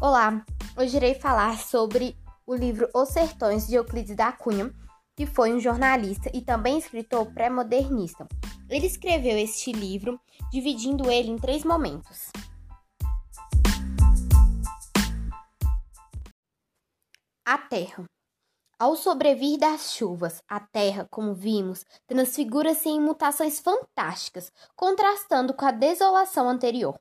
Olá, hoje irei falar sobre o livro Os Sertões de Euclides da Cunha, que foi um jornalista e também escritor pré-modernista. Ele escreveu este livro dividindo ele em três momentos. A Terra. Ao sobrevir das chuvas, a terra, como vimos, transfigura-se em mutações fantásticas, contrastando com a desolação anterior.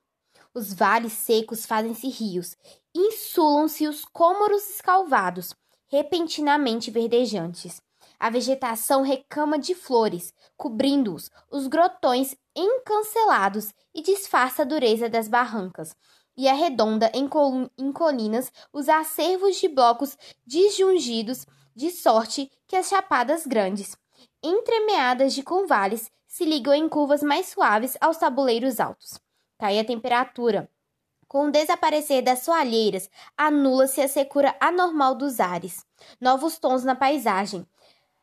Os vales secos fazem-se rios, insulam-se os cômoros escalvados, repentinamente verdejantes. A vegetação recama de flores, cobrindo-os, os grotões encancelados e disfarça a dureza das barrancas, e arredonda em, col em colinas os acervos de blocos disjungidos, de sorte que as chapadas grandes, entremeadas de convales, se ligam em curvas mais suaves aos tabuleiros altos. Cai a temperatura. Com o desaparecer das soalheiras, anula-se a secura anormal dos ares. Novos tons na paisagem.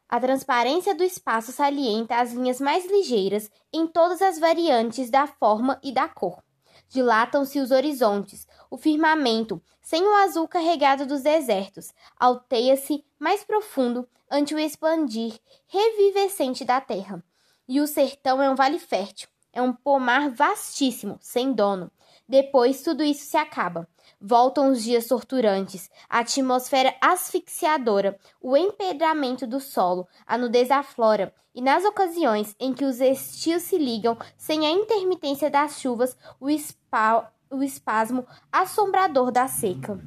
A transparência do espaço salienta as linhas mais ligeiras em todas as variantes da forma e da cor. Dilatam-se os horizontes, o firmamento, sem o azul carregado dos desertos, alteia-se mais profundo ante o expandir revivescente da terra. E o sertão é um vale fértil, é um pomar vastíssimo, sem dono. Depois tudo isso se acaba. Voltam os dias torturantes, a atmosfera asfixiadora, o empedramento do solo, a nudez da flora, e nas ocasiões em que os estios se ligam sem a intermitência das chuvas, o, spa, o espasmo assombrador da seca.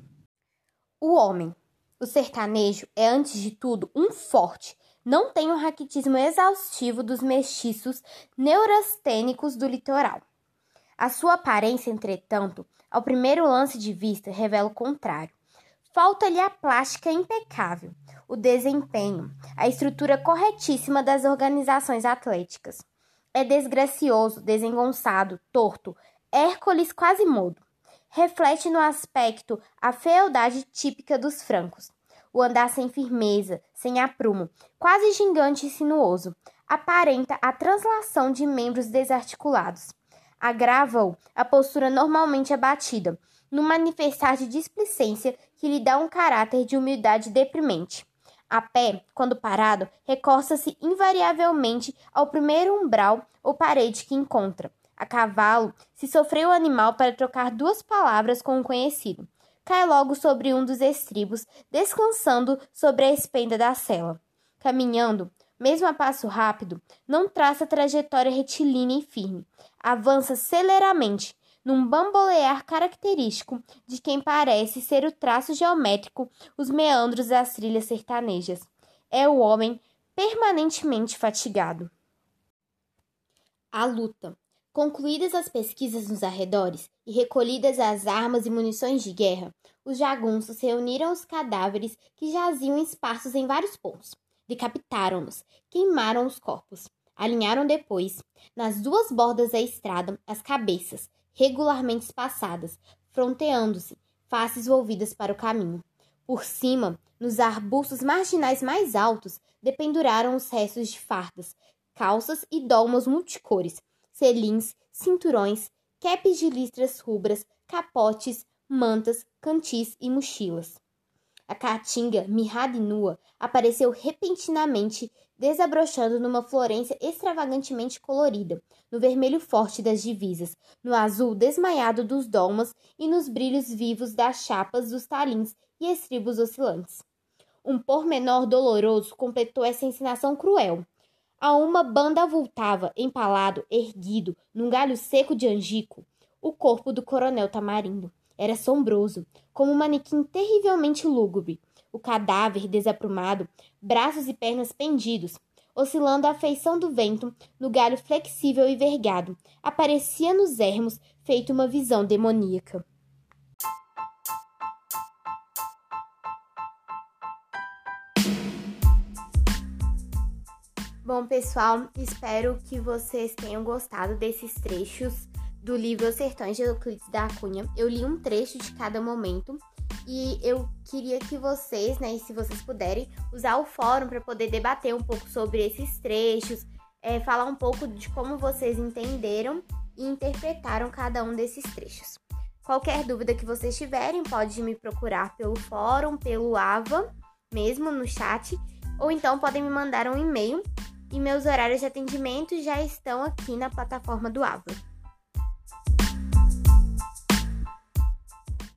O homem, o sertanejo, é antes de tudo um forte, não tem o raquitismo exaustivo dos mestiços neurastênicos do litoral. A sua aparência, entretanto, ao primeiro lance de vista, revela o contrário. Falta-lhe a plástica impecável, o desempenho, a estrutura corretíssima das organizações atléticas. É desgracioso, desengonçado, torto, Hércules quase mudo. Reflete no aspecto a fealdade típica dos francos o andar sem firmeza, sem aprumo, quase gigante e sinuoso, aparenta a translação de membros desarticulados. Agrava-o a postura normalmente abatida, no manifestar de displicência que lhe dá um caráter de humildade deprimente. A pé, quando parado, recosta-se invariavelmente ao primeiro umbral ou parede que encontra. A cavalo, se sofreu o animal para trocar duas palavras com um conhecido cai logo sobre um dos estribos, descansando sobre a espenda da cela. Caminhando, mesmo a passo rápido, não traça trajetória retilínea e firme. Avança celeramente, num bambolear característico de quem parece ser o traço geométrico, os meandros das trilhas sertanejas. É o homem permanentemente fatigado. A luta. Concluídas as pesquisas nos arredores e recolhidas as armas e munições de guerra, os jagunços reuniram os cadáveres que jaziam esparsos em vários pontos. Decapitaram-nos, queimaram os corpos. Alinharam depois, nas duas bordas da estrada, as cabeças, regularmente espaçadas, fronteando-se, faces volvidas para o caminho. Por cima, nos arbustos marginais mais altos, dependuraram os restos de fardas, calças e dolmos multicores, selins, cinturões, capes de listras rubras, capotes, mantas, cantis e mochilas. A caatinga, mirrada e nua, apareceu repentinamente, desabrochando numa florência extravagantemente colorida, no vermelho forte das divisas, no azul desmaiado dos dolmas e nos brilhos vivos das chapas dos talins e estribos oscilantes. Um pormenor doloroso completou essa encenação cruel. A uma banda avultava, empalado, erguido, num galho seco de angico, o corpo do coronel Tamarindo. Era assombroso, como um manequim terrivelmente lúgubre. O cadáver desaprumado, braços e pernas pendidos, oscilando à feição do vento, no galho flexível e vergado, aparecia nos ermos feito uma visão demoníaca. Bom, pessoal, espero que vocês tenham gostado desses trechos do livro Sertões de Euclides da Cunha. Eu li um trecho de cada momento e eu queria que vocês, né, se vocês puderem, usar o fórum para poder debater um pouco sobre esses trechos, é, falar um pouco de como vocês entenderam e interpretaram cada um desses trechos. Qualquer dúvida que vocês tiverem, pode me procurar pelo fórum, pelo AVA, mesmo no chat, ou então podem me mandar um e-mail e meus horários de atendimento já estão aqui na plataforma do AVA.